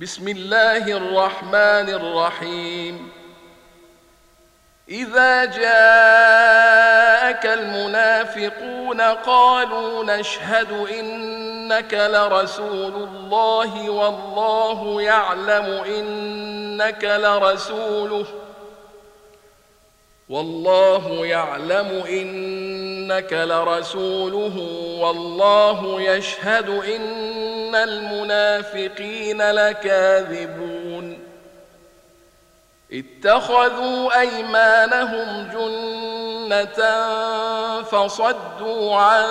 بسم الله الرحمن الرحيم. إذا جاءك المنافقون قالوا نشهد إنك لرسول الله والله يعلم إنك لرسوله والله يعلم إنك لرسوله والله يشهد إن المنافقين لكاذبون اتخذوا أيمانهم جنة فصدوا عن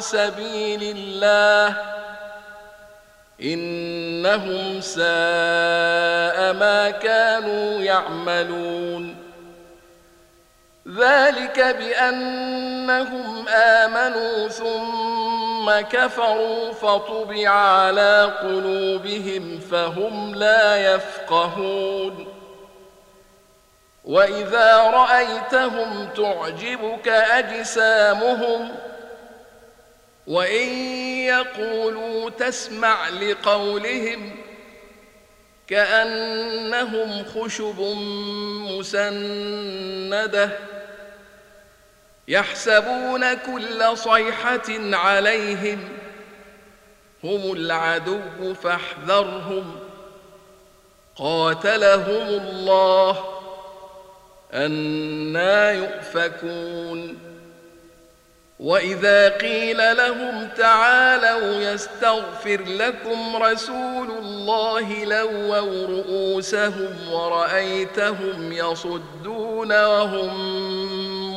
سبيل الله إنهم ساء ما كانوا يعملون ذلك بأنهم آمنوا ثم كفروا فطبع على قلوبهم فهم لا يفقهون. وإذا رأيتهم تعجبك أجسامهم وإن يقولوا تسمع لقولهم كأنهم خشب مسندة يحسبون كل صيحة عليهم هم العدو فاحذرهم قاتلهم الله أنا يؤفكون وإذا قيل لهم تعالوا يستغفر لكم رسول الله لووا رؤوسهم ورأيتهم يصدون وهم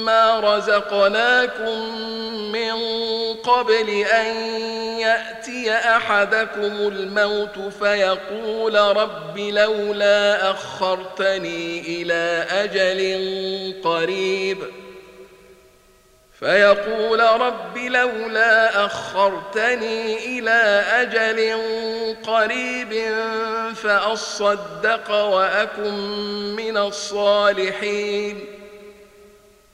مما رزقناكم من قبل أن يأتي أحدكم الموت فيقول رب لولا أخرتني إلى أجل قريب. فيقول رب لولا أخرتني إلى أجل قريب فأصدق وأكن من الصالحين.